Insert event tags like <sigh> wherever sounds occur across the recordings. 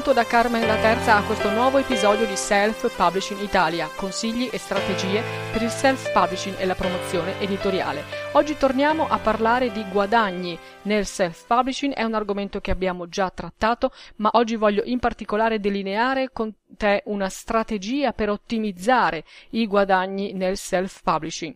Benvenuto da Carmen la Terza a questo nuovo episodio di Self Publishing Italia, consigli e strategie per il self publishing e la promozione editoriale. Oggi torniamo a parlare di guadagni nel self publishing, è un argomento che abbiamo già trattato, ma oggi voglio in particolare delineare con te una strategia per ottimizzare i guadagni nel self publishing.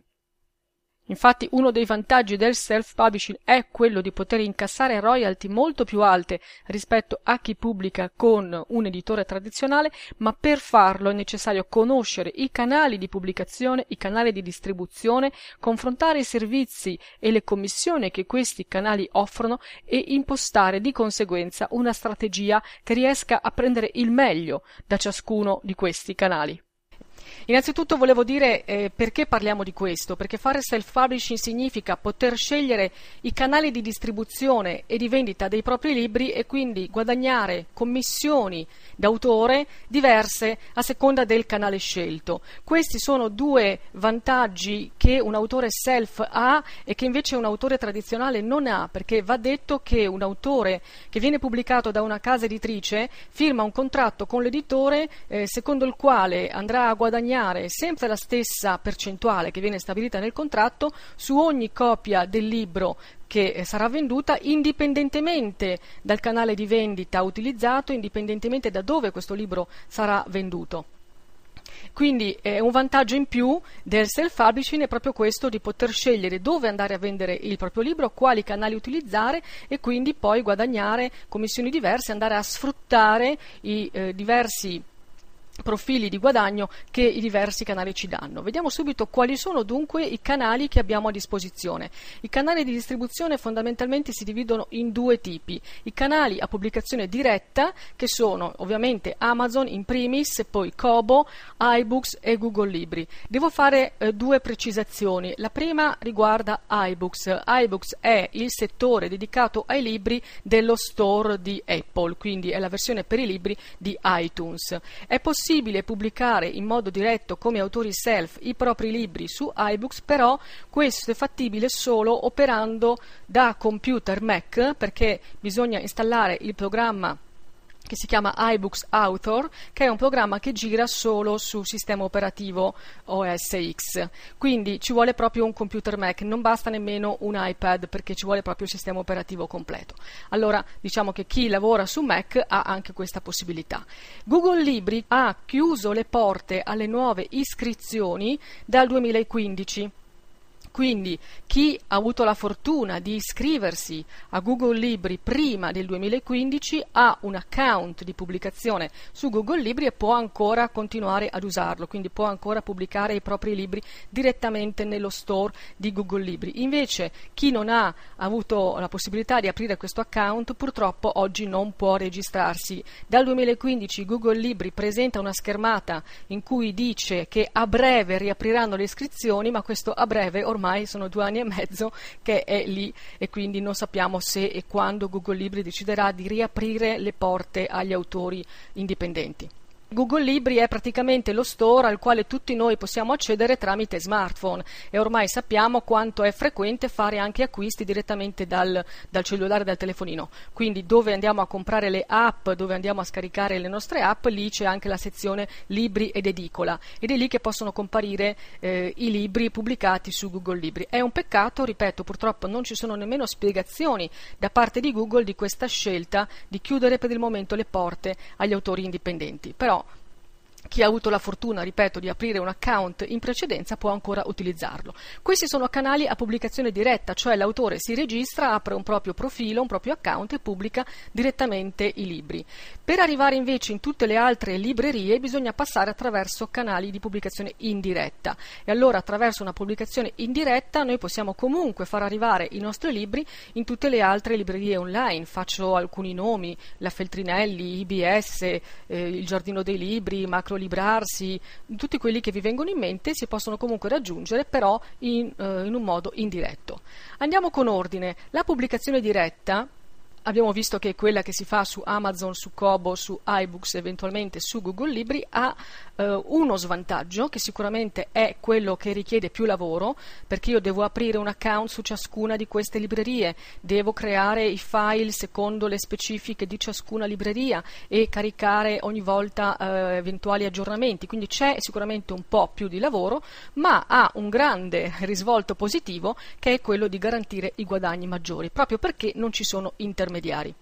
Infatti uno dei vantaggi del self-publishing è quello di poter incassare royalty molto più alte rispetto a chi pubblica con un editore tradizionale, ma per farlo è necessario conoscere i canali di pubblicazione, i canali di distribuzione, confrontare i servizi e le commissioni che questi canali offrono e impostare di conseguenza una strategia che riesca a prendere il meglio da ciascuno di questi canali. Innanzitutto volevo dire eh, perché parliamo di questo, perché fare self-publishing significa poter scegliere i canali di distribuzione e di vendita dei propri libri e quindi guadagnare commissioni d'autore diverse a seconda del canale scelto. Questi sono due vantaggi che un autore self ha e che invece un autore tradizionale non ha, perché va detto che un autore che viene pubblicato da una casa editrice firma un contratto con l'editore eh, secondo il quale andrà a guadagnare sempre la stessa percentuale che viene stabilita nel contratto su ogni copia del libro che eh, sarà venduta indipendentemente dal canale di vendita utilizzato, indipendentemente da dove questo libro sarà venduto. Quindi eh, un vantaggio in più del self-publishing è proprio questo di poter scegliere dove andare a vendere il proprio libro, quali canali utilizzare e quindi poi guadagnare commissioni diverse, andare a sfruttare i eh, diversi profili di guadagno che i diversi canali ci danno. Vediamo subito quali sono dunque i canali che abbiamo a disposizione. I canali di distribuzione fondamentalmente si dividono in due tipi. I canali a pubblicazione diretta, che sono ovviamente Amazon in primis, poi Kobo, iBooks e Google Libri. Devo fare eh, due precisazioni. La prima riguarda iBooks. iBooks è il settore dedicato ai libri dello store di Apple, quindi è la versione per i libri di iTunes. È possibile possibile pubblicare in modo diretto come autori self i propri libri su iBooks, però questo è fattibile solo operando da computer Mac perché bisogna installare il programma che si chiama iBooks Author, che è un programma che gira solo sul sistema operativo OS X. Quindi ci vuole proprio un computer Mac, non basta nemmeno un iPad perché ci vuole proprio il sistema operativo completo. Allora diciamo che chi lavora su Mac ha anche questa possibilità. Google Libri ha chiuso le porte alle nuove iscrizioni dal 2015 quindi chi ha avuto la fortuna di iscriversi a Google Libri prima del 2015 ha un account di pubblicazione su Google Libri e può ancora continuare ad usarlo, quindi può ancora pubblicare i propri libri direttamente nello store di Google Libri. Invece chi non ha avuto la possibilità di aprire questo account purtroppo oggi non può registrarsi. Dal 2015 Google Libri presenta una schermata in cui dice che a breve riapriranno le iscrizioni, ma questo a breve ormai ormai sono due anni e mezzo che è lì e quindi non sappiamo se e quando Google Libri deciderà di riaprire le porte agli autori indipendenti. Google Libri è praticamente lo store al quale tutti noi possiamo accedere tramite smartphone e ormai sappiamo quanto è frequente fare anche acquisti direttamente dal, dal cellulare, dal telefonino. Quindi dove andiamo a comprare le app, dove andiamo a scaricare le nostre app, lì c'è anche la sezione libri ed edicola ed è lì che possono comparire eh, i libri pubblicati su Google Libri. È un peccato, ripeto, purtroppo non ci sono nemmeno spiegazioni da parte di Google di questa scelta di chiudere per il momento le porte agli autori indipendenti. Però chi ha avuto la fortuna, ripeto, di aprire un account in precedenza può ancora utilizzarlo. Questi sono canali a pubblicazione diretta, cioè l'autore si registra, apre un proprio profilo, un proprio account e pubblica direttamente i libri. Per arrivare invece in tutte le altre librerie bisogna passare attraverso canali di pubblicazione indiretta e allora attraverso una pubblicazione indiretta noi possiamo comunque far arrivare i nostri libri in tutte le altre librerie online. Faccio alcuni nomi, la Feltrinelli, IBS, eh, il Giardino dei Libri, Macro librarsi, tutti quelli che vi vengono in mente si possono comunque raggiungere però in, eh, in un modo indiretto. Andiamo con ordine. La pubblicazione diretta abbiamo visto che quella che si fa su Amazon, su Kobo, su iBooks, eventualmente su Google Libri, ha eh, uno svantaggio che sicuramente è quello che richiede più lavoro, perché io devo aprire un account su ciascuna di queste librerie, devo creare i file secondo le specifiche di ciascuna libreria e caricare ogni volta eh, eventuali aggiornamenti, quindi c'è sicuramente un po' più di lavoro, ma ha un grande risvolto positivo che è quello di garantire i guadagni maggiori, proprio perché non ci sono intermediari intermediari.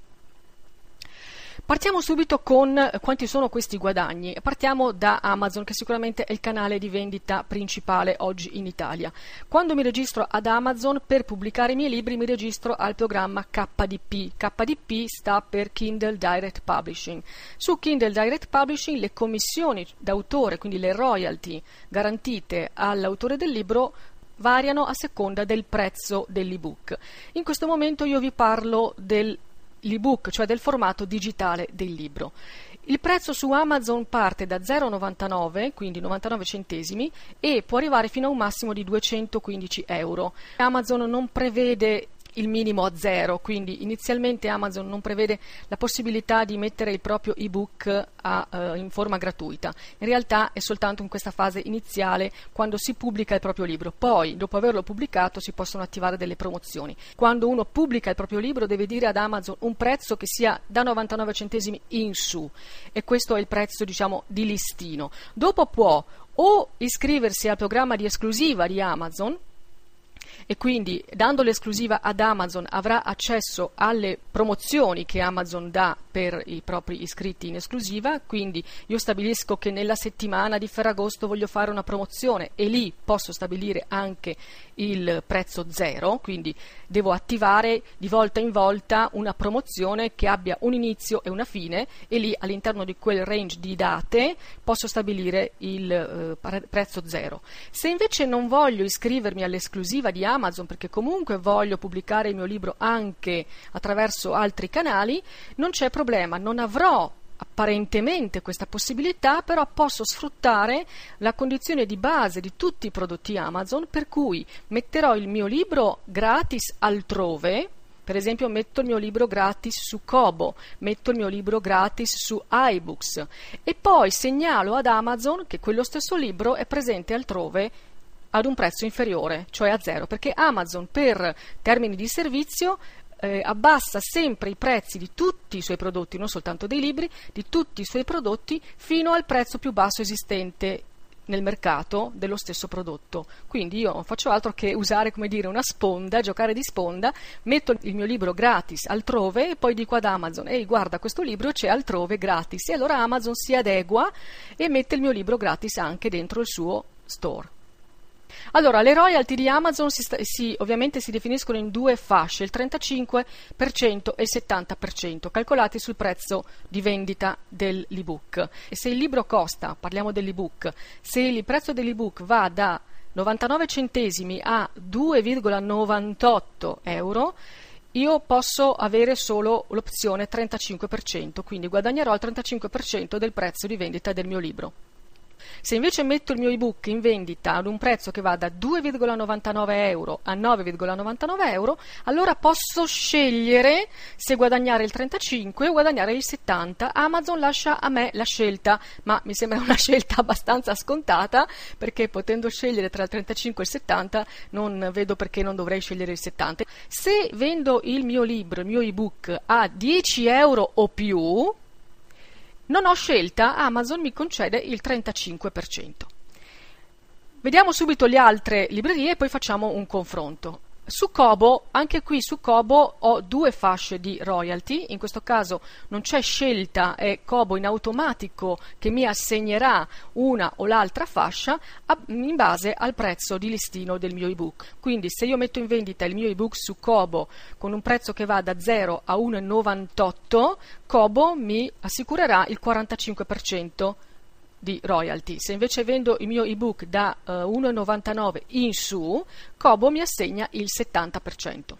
Partiamo subito con quanti sono questi guadagni. Partiamo da Amazon, che sicuramente è il canale di vendita principale oggi in Italia. Quando mi registro ad Amazon per pubblicare i miei libri, mi registro al programma KDP. KDP sta per Kindle Direct Publishing. Su Kindle Direct Publishing le commissioni d'autore, quindi le royalty garantite all'autore del libro, variano a seconda del prezzo dell'ebook. In questo momento io vi parlo dell'ebook, cioè del formato digitale del libro. Il prezzo su Amazon parte da 0,99, quindi 99 centesimi, e può arrivare fino a un massimo di 215 euro. Amazon non prevede il minimo a zero, quindi inizialmente Amazon non prevede la possibilità di mettere il proprio ebook a, uh, in forma gratuita. In realtà è soltanto in questa fase iniziale quando si pubblica il proprio libro. Poi, dopo averlo pubblicato, si possono attivare delle promozioni. Quando uno pubblica il proprio libro deve dire ad Amazon un prezzo che sia da 99 centesimi in su e questo è il prezzo diciamo di listino. Dopo può o iscriversi al programma di esclusiva di Amazon e quindi dando l'esclusiva ad Amazon avrà accesso alle promozioni che Amazon dà per i propri iscritti in esclusiva, quindi io stabilisco che nella settimana di Ferragosto voglio fare una promozione e lì posso stabilire anche il prezzo zero, quindi devo attivare di volta in volta una promozione che abbia un inizio e una fine e lì all'interno di quel range di date posso stabilire il eh, prezzo zero. Se invece non voglio iscrivermi all'esclusiva di Amazon perché comunque voglio pubblicare il mio libro anche attraverso altri canali, non c'è problema, non avrò apparentemente questa possibilità, però posso sfruttare la condizione di base di tutti i prodotti Amazon, per cui metterò il mio libro gratis altrove, per esempio metto il mio libro gratis su Kobo, metto il mio libro gratis su iBooks e poi segnalo ad Amazon che quello stesso libro è presente altrove ad un prezzo inferiore, cioè a zero, perché Amazon per termini di servizio eh, abbassa sempre i prezzi di tutti i suoi prodotti, non soltanto dei libri, di tutti i suoi prodotti fino al prezzo più basso esistente nel mercato dello stesso prodotto. Quindi io non faccio altro che usare come dire una sponda, giocare di sponda, metto il mio libro gratis altrove e poi dico ad Amazon "Ehi, guarda, questo libro c'è altrove gratis". E allora Amazon si adegua e mette il mio libro gratis anche dentro il suo store. Allora, le royalty di Amazon si, si, ovviamente si definiscono in due fasce, il 35% e il 70%, calcolati sul prezzo di vendita dell'ebook. E se il libro costa, parliamo dell'ebook, se il prezzo dell'ebook va da 99 centesimi a 2,98 euro, io posso avere solo l'opzione 35%, quindi guadagnerò il 35% del prezzo di vendita del mio libro. Se invece metto il mio ebook in vendita ad un prezzo che va da 2,99 euro a 9,99 euro, allora posso scegliere se guadagnare il 35 o guadagnare il 70. Amazon lascia a me la scelta, ma mi sembra una <laughs> scelta abbastanza scontata perché potendo scegliere tra il 35 e il 70 non vedo perché non dovrei scegliere il 70. Se vendo il mio libro, il mio ebook a 10 euro o più, non ho scelta, Amazon mi concede il 35%. Vediamo subito le altre librerie e poi facciamo un confronto. Su Kobo, anche qui su Kobo ho due fasce di royalty, in questo caso non c'è scelta, è Kobo in automatico che mi assegnerà una o l'altra fascia in base al prezzo di listino del mio ebook. Quindi se io metto in vendita il mio ebook su Kobo con un prezzo che va da 0 a 1,98, Kobo mi assicurerà il 45% di royalty. Se invece vendo il mio ebook da uh, eh, 1,99 in su, Kobo mi assegna il 70%.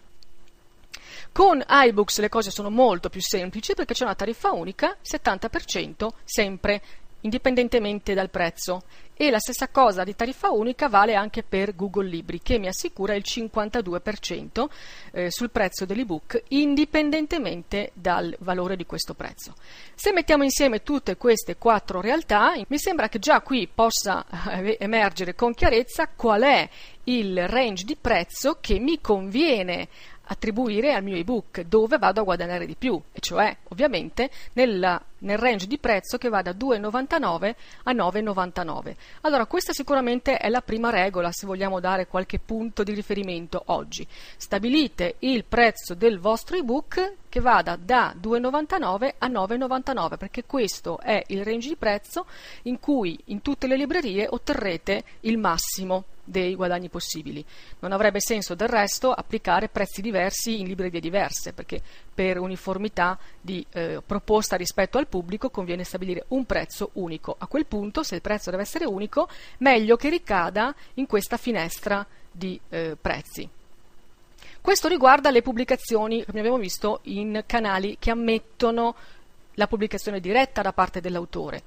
Con iBooks le cose sono molto più semplici perché c'è una tariffa unica, 70% sempre indipendentemente dal prezzo. E la stessa cosa di tariffa unica vale anche per Google Libri, che mi assicura il 52% eh, sul prezzo dell'ebook, indipendentemente dal valore di questo prezzo. Se mettiamo insieme tutte queste quattro realtà, mi sembra che già qui possa eh, emergere con chiarezza qual è il range di prezzo che mi conviene attribuire al mio ebook dove vado a guadagnare di più, e cioè ovviamente nella, nel range di prezzo che va da 2,99 a 9,99. Allora questa sicuramente è la prima regola se vogliamo dare qualche punto di riferimento oggi. Stabilite il prezzo del vostro ebook che vada da 2,99 a 9,99 perché questo è il range di prezzo in cui in tutte le librerie otterrete il massimo dei guadagni possibili. Non avrebbe senso del resto applicare prezzi diversi in librerie diverse, perché per uniformità di eh, proposta rispetto al pubblico conviene stabilire un prezzo unico. A quel punto, se il prezzo deve essere unico, meglio che ricada in questa finestra di eh, prezzi. Questo riguarda le pubblicazioni, come abbiamo visto, in canali che ammettono la pubblicazione diretta da parte dell'autore.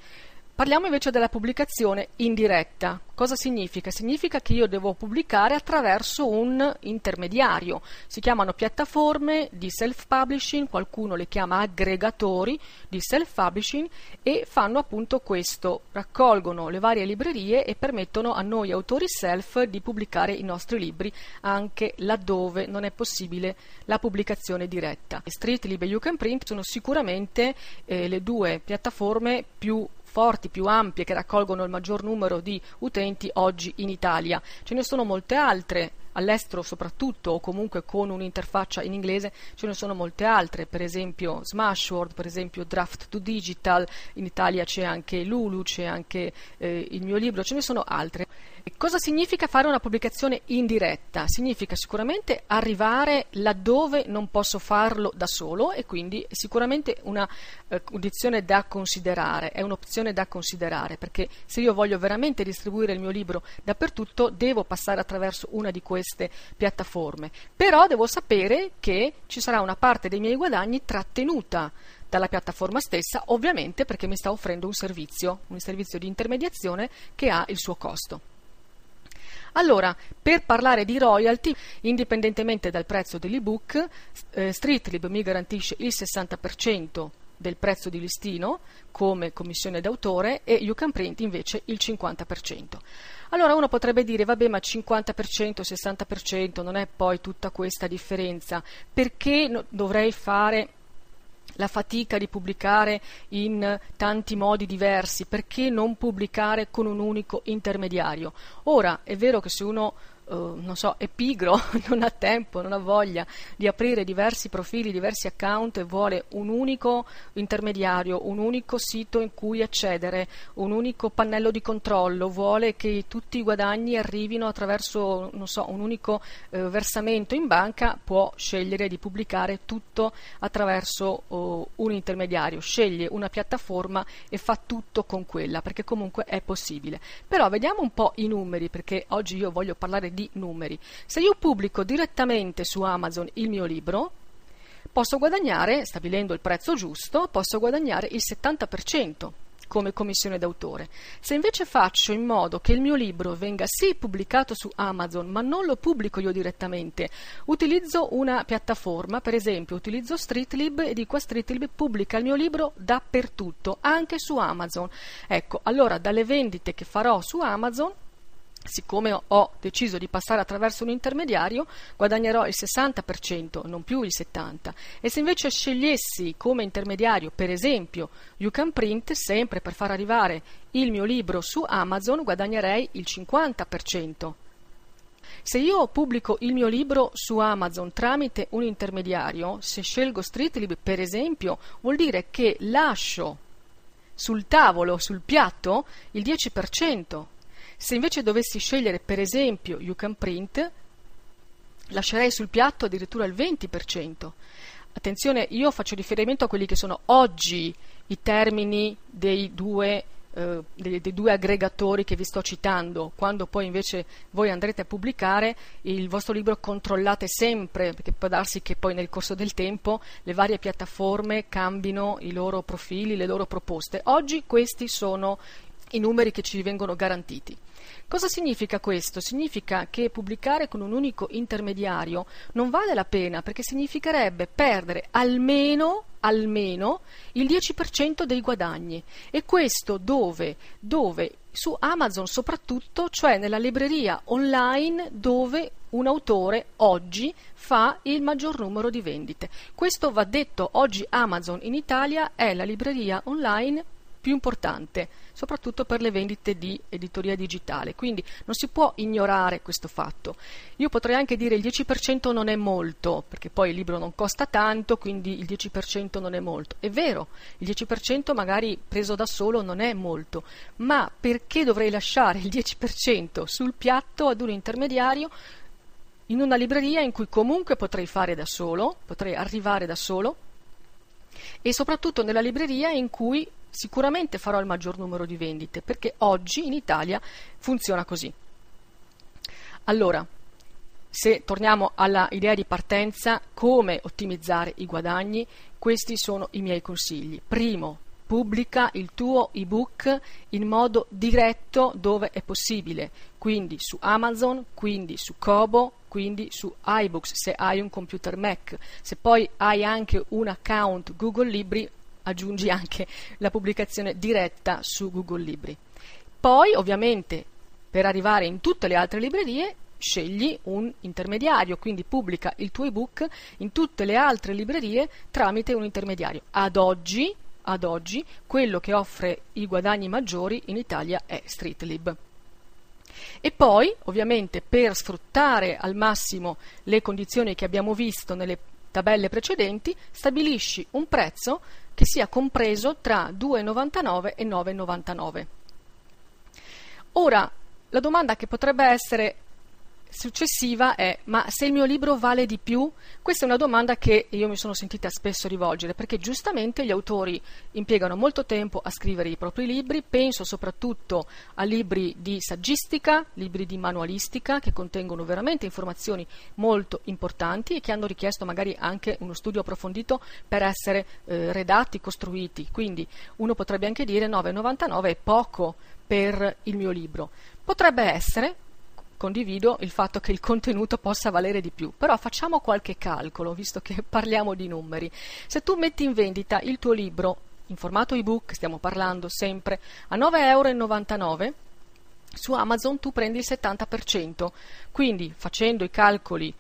Parliamo invece della pubblicazione indiretta. Cosa significa? Significa che io devo pubblicare attraverso un intermediario. Si chiamano piattaforme di self-publishing, qualcuno le chiama aggregatori di self-publishing e fanno appunto questo, raccolgono le varie librerie e permettono a noi autori self di pubblicare i nostri libri anche laddove non è possibile la pubblicazione diretta. Streetlib e You Can Print sono sicuramente eh, le due piattaforme più forti, più ampie, che raccolgono il maggior numero di utenti oggi in Italia. Ce ne sono molte altre all'estero soprattutto o comunque con un'interfaccia in inglese ce ne sono molte altre, per esempio Smashword, per esempio Draft to Digital, in Italia c'è anche Lulu, c'è anche eh, il mio libro, ce ne sono altre. Cosa significa fare una pubblicazione indiretta? Significa sicuramente arrivare laddove non posso farlo da solo e quindi sicuramente una eh, condizione da considerare, è un'opzione da considerare perché se io voglio veramente distribuire il mio libro dappertutto devo passare attraverso una di queste piattaforme. Però devo sapere che ci sarà una parte dei miei guadagni trattenuta dalla piattaforma stessa, ovviamente perché mi sta offrendo un servizio, un servizio di intermediazione che ha il suo costo. Allora, per parlare di royalty, indipendentemente dal prezzo dell'ebook, eh, Streetlib mi garantisce il 60% del prezzo di listino come commissione d'autore e You Can Print invece il 50%. Allora uno potrebbe dire, vabbè, ma 50%, 60% non è poi tutta questa differenza, perché dovrei fare la fatica di pubblicare in tanti modi diversi, perché non pubblicare con un unico intermediario? Ora, è vero che se uno Uh, non so, è pigro, <laughs> non ha tempo, non ha voglia di aprire diversi profili, diversi account e vuole un unico intermediario, un unico sito in cui accedere, un unico pannello di controllo, vuole che tutti i guadagni arrivino attraverso, so, un unico uh, versamento in banca, può scegliere di pubblicare tutto attraverso uh, un intermediario, sceglie una piattaforma e fa tutto con quella, perché comunque è possibile. Però vediamo un po' i numeri, perché oggi io voglio parlare di numeri. Se io pubblico direttamente su Amazon il mio libro, posso guadagnare, stabilendo il prezzo giusto, posso guadagnare il 70%. come commissione d'autore. Se invece faccio in modo che il mio libro venga sì pubblicato su Amazon, ma non lo pubblico io direttamente, utilizzo una piattaforma, per esempio utilizzo Streetlib e dico a Streetlib pubblica il mio libro dappertutto, anche su Amazon. Ecco, allora dalle vendite che farò su Amazon siccome ho deciso di passare attraverso un intermediario, guadagnerò il 60%, non più il 70%. E se invece scegliessi come intermediario, per esempio, You Can Print, sempre per far arrivare il mio libro su Amazon, guadagnerei il 50%. Se io pubblico il mio libro su Amazon tramite un intermediario, se scelgo Streetlib per esempio, vuol dire che lascio sul tavolo, sul piatto, il 10%. Se invece dovessi scegliere per esempio You Can Print, lascerei sul piatto addirittura il 20%. Attenzione, io faccio riferimento a quelli che sono oggi i termini dei due, eh, dei, dei due, aggregatori che vi sto citando. Quando poi invece voi andrete a pubblicare il vostro libro, controllate sempre, perché può darsi che poi nel corso del tempo le varie piattaforme cambino i loro profili, le loro proposte. Oggi questi sono i numeri che ci vengono garantiti. Cosa significa questo? Significa che pubblicare con un unico intermediario non vale la pena perché significherebbe perdere almeno, almeno il 10% dei guadagni e questo dove? Dove? Su Amazon soprattutto, cioè nella libreria online dove un autore oggi fa il maggior numero di vendite. Questo va detto, oggi Amazon in Italia è la libreria online più importante, soprattutto per le vendite di editoria digitale. Quindi non si può ignorare questo fatto. Io potrei anche dire il 10% non è molto, perché poi il libro non costa tanto, quindi il 10% non è molto. È vero, il 10% magari preso da solo non è molto, ma perché dovrei lasciare il 10% sul piatto ad un intermediario in una libreria in cui comunque potrei fare da solo, potrei arrivare da solo, e soprattutto nella libreria in cui sicuramente farò il maggior numero di vendite, perché oggi in Italia funziona così. Allora, se torniamo alla idea di partenza, come ottimizzare i guadagni, questi sono i miei consigli. Primo, pubblica il tuo ebook in modo diretto dove è possibile, quindi su Amazon, quindi su Kobo, quindi su iBooks se hai un computer Mac. Se poi hai anche un account Google Libri, aggiungi anche la pubblicazione diretta su Google Libri. Poi, ovviamente, per arrivare in tutte le altre librerie, scegli un intermediario, quindi pubblica il tuo ebook in tutte le altre librerie tramite un intermediario. Ad oggi, ad oggi quello che offre i guadagni maggiori in Italia è Streetlib. E poi, ovviamente, per sfruttare al massimo le condizioni che abbiamo visto nelle tabelle precedenti, stabilisci un prezzo che sia compreso tra 2,99 e 9,99. Ora, la domanda che potrebbe essere successiva è ma se il mio libro vale di più? Questa è una domanda che io mi sono sentita spesso rivolgere perché giustamente gli autori impiegano molto tempo a scrivere i propri libri, penso soprattutto a libri di saggistica, libri di manualistica che contengono veramente informazioni molto importanti e che hanno richiesto magari anche uno studio approfondito per essere eh, redatti, costruiti. Quindi uno potrebbe anche dire 9,99 è poco per il mio libro. Potrebbe essere, condivido il fatto che il contenuto possa valere di più, però facciamo qualche calcolo, visto che <laughs> parliamo di numeri. Se tu metti in vendita il tuo libro in formato ebook, stiamo parlando sempre, a 9,99 euro, su Amazon tu prendi il 70%, quindi facendo i calcoli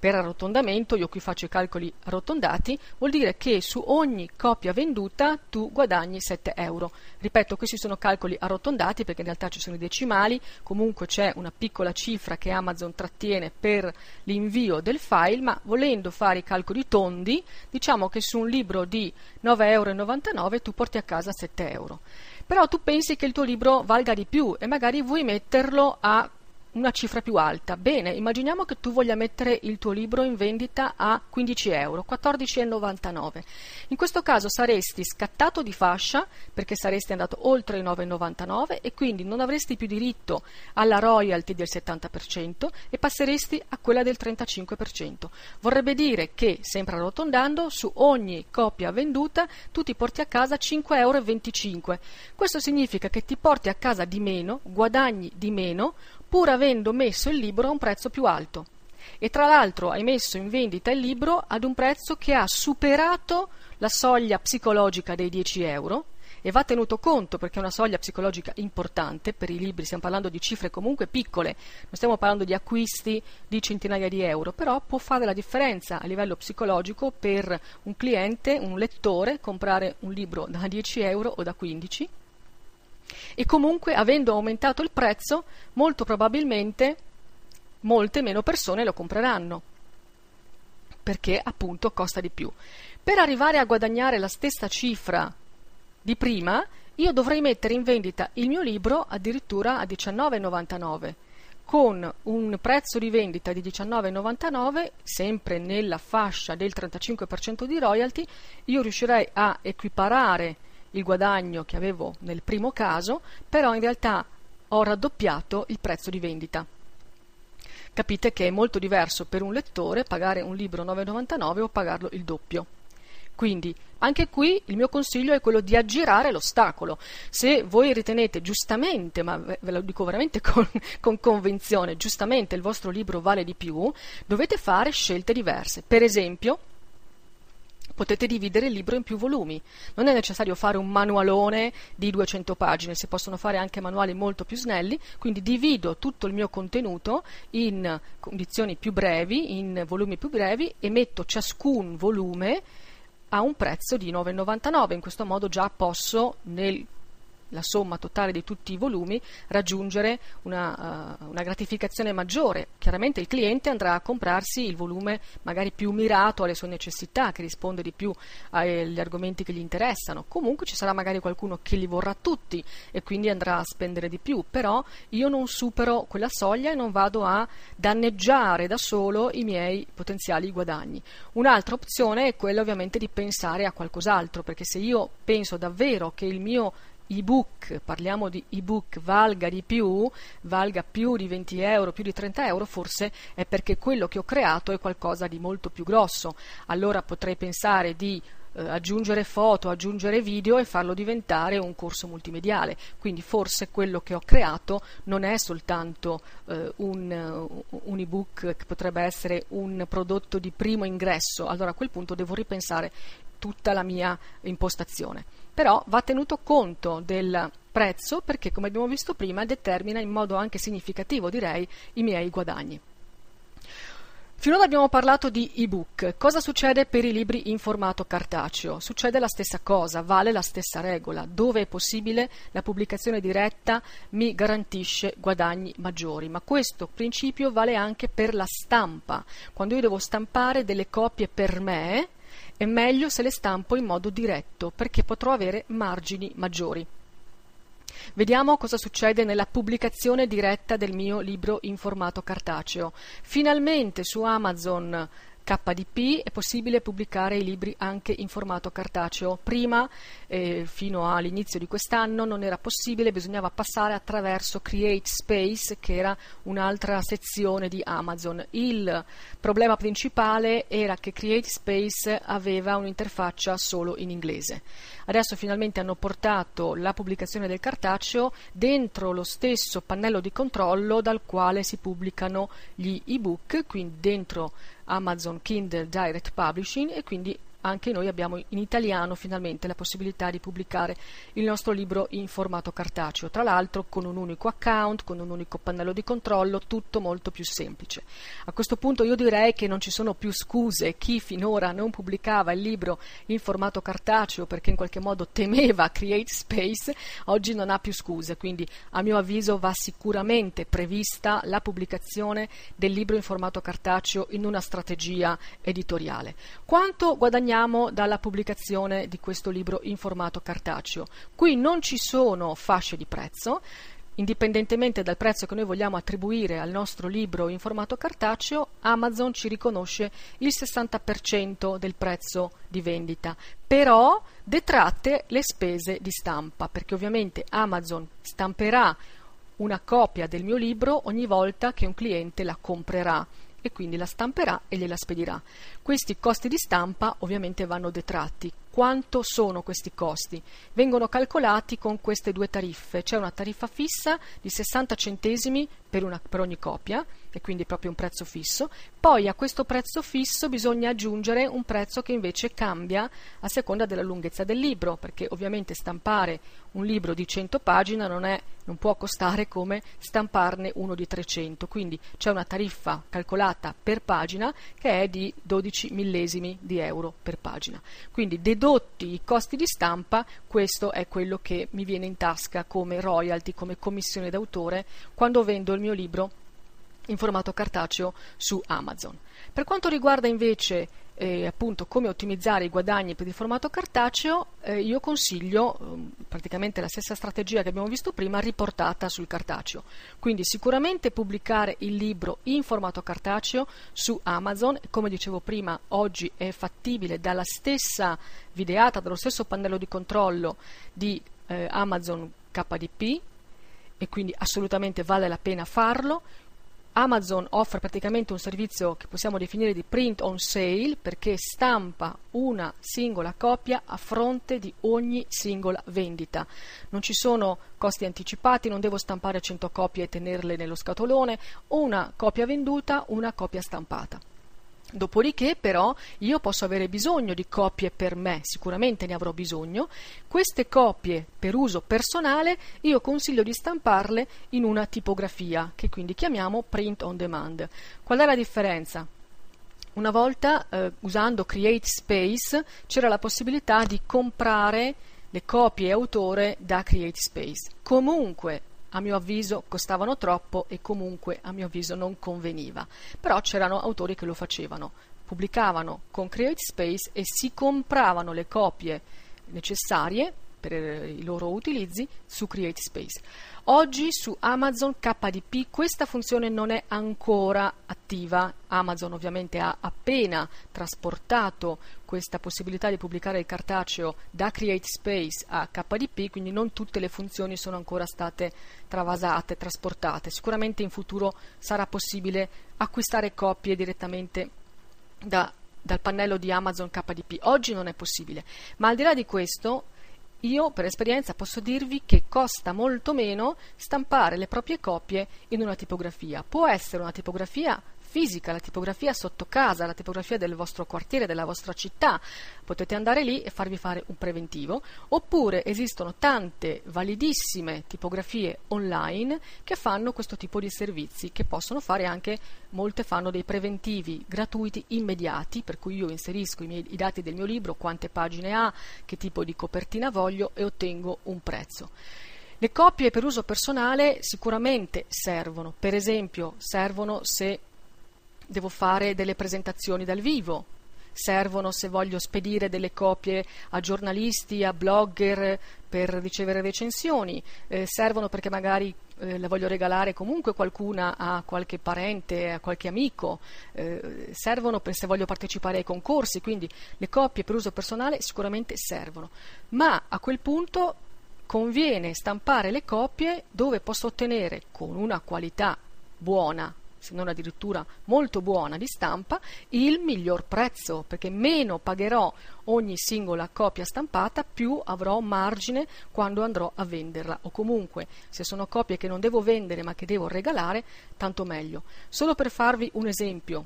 per arrotondamento, io qui faccio i calcoli arrotondati, vuol dire che su ogni copia venduta tu guadagni 7 euro. Ripeto, questi sono calcoli arrotondati perché in realtà ci sono i decimali, comunque c'è una piccola cifra che Amazon trattiene per l'invio del file, ma volendo fare i calcoli tondi, diciamo che su un libro di 9,99 euro tu porti a casa 7 euro. Però tu pensi che il tuo libro valga di più e magari vuoi metterlo a una cifra più alta. Bene, immaginiamo che tu voglia mettere il tuo libro in vendita a 15 euro, 14,99. In questo caso saresti scattato di fascia perché saresti andato oltre i 9,99 e quindi non avresti più diritto alla royalty del 70% e passeresti a quella del 35%. Vorrebbe dire che, sempre arrotondando, su ogni copia venduta tu ti porti a casa 5,25 euro. Questo significa che ti porti a casa di meno, guadagni di meno, pur avendo messo il libro a un prezzo più alto. E tra l'altro hai messo in vendita il libro ad un prezzo che ha superato la soglia psicologica dei 10 euro e va tenuto conto perché è una soglia psicologica importante per i libri, stiamo parlando di cifre comunque piccole, non stiamo parlando di acquisti di centinaia di euro, però può fare la differenza a livello psicologico per un cliente, un lettore, comprare un libro da 10 euro o da 15 e comunque avendo aumentato il prezzo molto probabilmente molte meno persone lo compreranno perché appunto costa di più. Per arrivare a guadagnare la stessa cifra di prima, io dovrei mettere in vendita il mio libro addirittura a 19,99 con un prezzo di vendita di 19,99, sempre nella fascia del 35% di royalty, io riuscirei a equiparare il guadagno che avevo nel primo caso, però in realtà ho raddoppiato il prezzo di vendita. Capite che è molto diverso per un lettore pagare un libro 9,99 o pagarlo il doppio. Quindi anche qui il mio consiglio è quello di aggirare l'ostacolo. Se voi ritenete giustamente, ma ve lo dico veramente <laughs> con, con, convinzione, giustamente il vostro libro vale di più, dovete fare scelte diverse. Per esempio, potete dividere il libro in più volumi. Non è necessario fare un manualone di 200 pagine, si possono fare anche manuali molto più snelli, quindi divido tutto il mio contenuto in condizioni più brevi, in volumi più brevi e metto ciascun volume a un prezzo di 9,99. In questo modo già posso nel la somma totale di tutti i volumi, raggiungere una, uh, una, gratificazione maggiore. Chiaramente il cliente andrà a comprarsi il volume magari più mirato alle sue necessità, che risponde di più agli argomenti che gli interessano. Comunque ci sarà magari qualcuno che li vorrà tutti e quindi andrà a spendere di più, però io non supero quella soglia e non vado a danneggiare da solo i miei potenziali guadagni. Un'altra opzione è quella ovviamente di pensare a qualcos'altro, perché se io penso davvero che il mio ebook, parliamo di ebook, valga di più, valga più di 20 euro, più di 30 euro, forse è perché quello che ho creato è qualcosa di molto più grosso. Allora potrei pensare di eh, aggiungere foto, aggiungere video e farlo diventare un corso multimediale. Quindi forse quello che ho creato non è soltanto eh, un, un ebook che potrebbe essere un prodotto di primo ingresso. Allora a quel punto devo ripensare tutta la mia impostazione però va tenuto conto del prezzo perché, come abbiamo visto prima, determina in modo anche significativo, direi, i miei guadagni. Finora abbiamo parlato di ebook. Cosa succede per i libri in formato cartaceo? Succede la stessa cosa, vale la stessa regola. Dove è possibile la pubblicazione diretta mi garantisce guadagni maggiori, ma questo principio vale anche per la stampa. Quando io devo stampare delle copie per me, è meglio se le stampo in modo diretto perché potrò avere margini maggiori. Vediamo cosa succede nella pubblicazione diretta del mio libro in formato cartaceo. Finalmente su Amazon KDP è possibile pubblicare i libri anche in formato cartaceo. Prima, eh, fino all'inizio di quest'anno, non era possibile, bisognava passare attraverso Create Space, che era un'altra sezione di Amazon. Il problema principale era che Create Space aveva un'interfaccia solo in inglese. Adesso finalmente hanno portato la pubblicazione del cartaceo dentro lo stesso pannello di controllo dal quale si pubblicano gli ebook, quindi dentro Amazon Kindle Direct Publishing e quindi anche noi abbiamo in italiano finalmente la possibilità di pubblicare il nostro libro in formato cartaceo, tra l'altro con un unico account, con un unico pannello di controllo, tutto molto più semplice. A questo punto io direi che non ci sono più scuse, chi finora non pubblicava il libro in formato cartaceo perché in qualche modo temeva Create Space, oggi non ha più scuse, quindi a mio avviso va sicuramente prevista la pubblicazione del libro in formato cartaceo in una strategia editoriale. Quanto guadagnare guadagniamo dalla pubblicazione di questo libro in formato cartaceo. Qui non ci sono fasce di prezzo, indipendentemente dal prezzo che noi vogliamo attribuire al nostro libro in formato cartaceo, Amazon ci riconosce il 60% del prezzo di vendita, però detratte le spese di stampa, perché ovviamente Amazon stamperà una copia del mio libro ogni volta che un cliente la comprerà e quindi la stamperà e gliela spedirà. Questi costi di stampa ovviamente vanno detratti. Quanto sono questi costi? Vengono calcolati con queste due tariffe. C'è una tariffa fissa di 60 centesimi per, una, per ogni copia e quindi proprio un prezzo fisso. Poi a questo prezzo fisso bisogna aggiungere un prezzo che invece cambia a seconda della lunghezza del libro, perché ovviamente stampare un libro di 100 pagine non, è, non può costare come stamparne uno di 300, quindi c'è una tariffa calcolata per pagina che è di 12 millesimi di euro per pagina. Quindi dedotti i costi di stampa, questo è quello che mi viene in tasca come royalty, come commissione d'autore quando vendo il mio libro in formato cartaceo su Amazon. Per quanto riguarda invece eh, appunto come ottimizzare i guadagni per il formato cartaceo, eh, io consiglio eh, praticamente la stessa strategia che abbiamo visto prima riportata sul cartaceo. Quindi sicuramente pubblicare il libro in formato cartaceo su Amazon, come dicevo prima, oggi è fattibile dalla stessa videata, dallo stesso pannello di controllo di eh, Amazon KDP e quindi assolutamente vale la pena farlo. Amazon offre praticamente un servizio che possiamo definire di print on sale perché stampa una singola copia a fronte di ogni singola vendita. Non ci sono costi anticipati, non devo stampare 100 copie e tenerle nello scatolone, una copia venduta, una copia stampata. Dopodiché però io posso avere bisogno di copie per me, sicuramente ne avrò bisogno. Queste copie per uso personale io consiglio di stamparle in una tipografia che quindi chiamiamo print on demand. Qual è la differenza? Una volta eh, usando Create Space c'era la possibilità di comprare le copie autore da Create Space. Comunque a mio avviso costavano troppo e comunque a mio avviso non conveniva. Però c'erano autori che lo facevano, pubblicavano con Create Space e si compravano le copie necessarie per i loro utilizzi su Create Space. Oggi su Amazon KDP questa funzione non è ancora attiva. Amazon ovviamente ha appena trasportato questa possibilità di pubblicare il cartaceo da Create Space a KDP, quindi non tutte le funzioni sono ancora state travasate, trasportate. Sicuramente in futuro sarà possibile acquistare copie direttamente da, dal pannello di Amazon KDP. Oggi non è possibile, ma al di là di questo io per esperienza posso dirvi che costa molto meno stampare le proprie copie in una tipografia. Può essere una tipografia fisica, la tipografia sotto casa, la tipografia del vostro quartiere, della vostra città. Potete andare lì e farvi fare un preventivo, oppure esistono tante validissime tipografie online che fanno questo tipo di servizi, che possono fare anche, molte fanno dei preventivi gratuiti immediati, per cui io inserisco i, miei, i dati del mio libro, quante pagine ha, che tipo di copertina voglio e ottengo un prezzo. Le copie per uso personale sicuramente servono, per esempio servono se devo fare delle presentazioni dal vivo, servono se voglio spedire delle copie a giornalisti, a blogger per ricevere recensioni, eh, servono perché magari eh, le voglio regalare comunque qualcuna a qualche parente, a qualche amico, eh, servono per se voglio partecipare ai concorsi, quindi le copie per uso personale sicuramente servono, ma a quel punto conviene stampare le copie dove posso ottenere con una qualità buona se non addirittura molto buona di stampa, il miglior prezzo, perché meno pagherò ogni singola copia stampata, più avrò margine quando andrò a venderla o comunque se sono copie che non devo vendere ma che devo regalare, tanto meglio. Solo per farvi un esempio,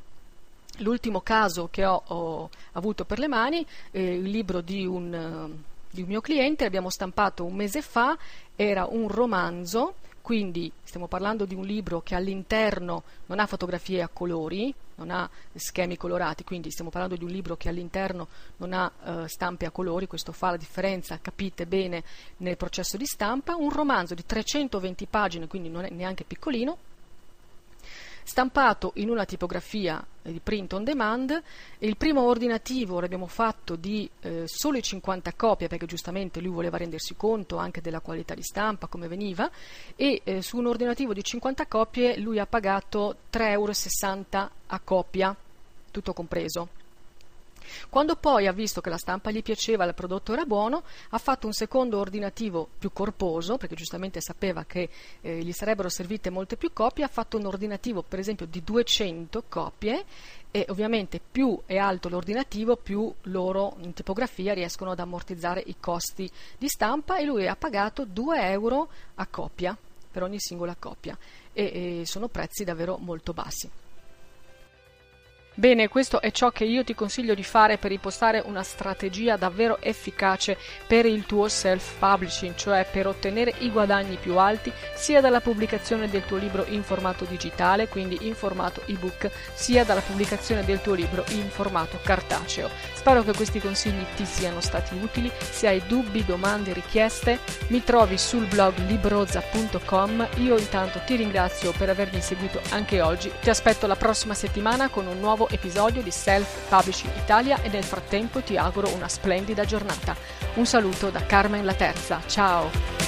l'ultimo caso che ho, ho avuto per le mani, eh, il libro di un, di un mio cliente, l'abbiamo stampato un mese fa, era un romanzo quindi stiamo parlando di un libro che all'interno non ha fotografie a colori, non ha schemi colorati, quindi stiamo parlando di un libro che all'interno non ha eh, stampe a colori, questo fa la differenza, capite bene, nel processo di stampa, un romanzo di 320 pagine, quindi non è neanche piccolino, stampato in una tipografia di print on demand. Il primo ordinativo l'abbiamo fatto di eh, sole 50 copie perché giustamente lui voleva rendersi conto anche della qualità di stampa, come veniva, e eh, su un ordinativo di 50 copie lui ha pagato 3,60 euro a copia, tutto compreso. Quando poi ha visto che la stampa gli piaceva, il prodotto era buono, ha fatto un secondo ordinativo più corposo, perché giustamente sapeva che eh, gli sarebbero servite molte più copie, ha fatto un ordinativo per esempio di 200 copie e ovviamente più è alto l'ordinativo, più loro in tipografia riescono ad ammortizzare i costi di stampa e lui ha pagato 2 euro a copia per ogni singola copia e, e sono prezzi davvero molto bassi. Bene, questo è ciò che io ti consiglio di fare per impostare una strategia davvero efficace per il tuo self-publishing, cioè per ottenere i guadagni più alti sia dalla pubblicazione del tuo libro in formato digitale, quindi in formato ebook, sia dalla pubblicazione del tuo libro in formato cartaceo. Spero che questi consigli ti siano stati utili. Se hai dubbi, domande, richieste, mi trovi sul blog librozza.com. Io intanto ti ringrazio per avermi seguito anche oggi. Ti aspetto la prossima settimana con un nuovo nuovo episodio di Self Publishing Italia e nel frattempo ti auguro una splendida giornata. Un saluto da Carmen La Terza, ciao!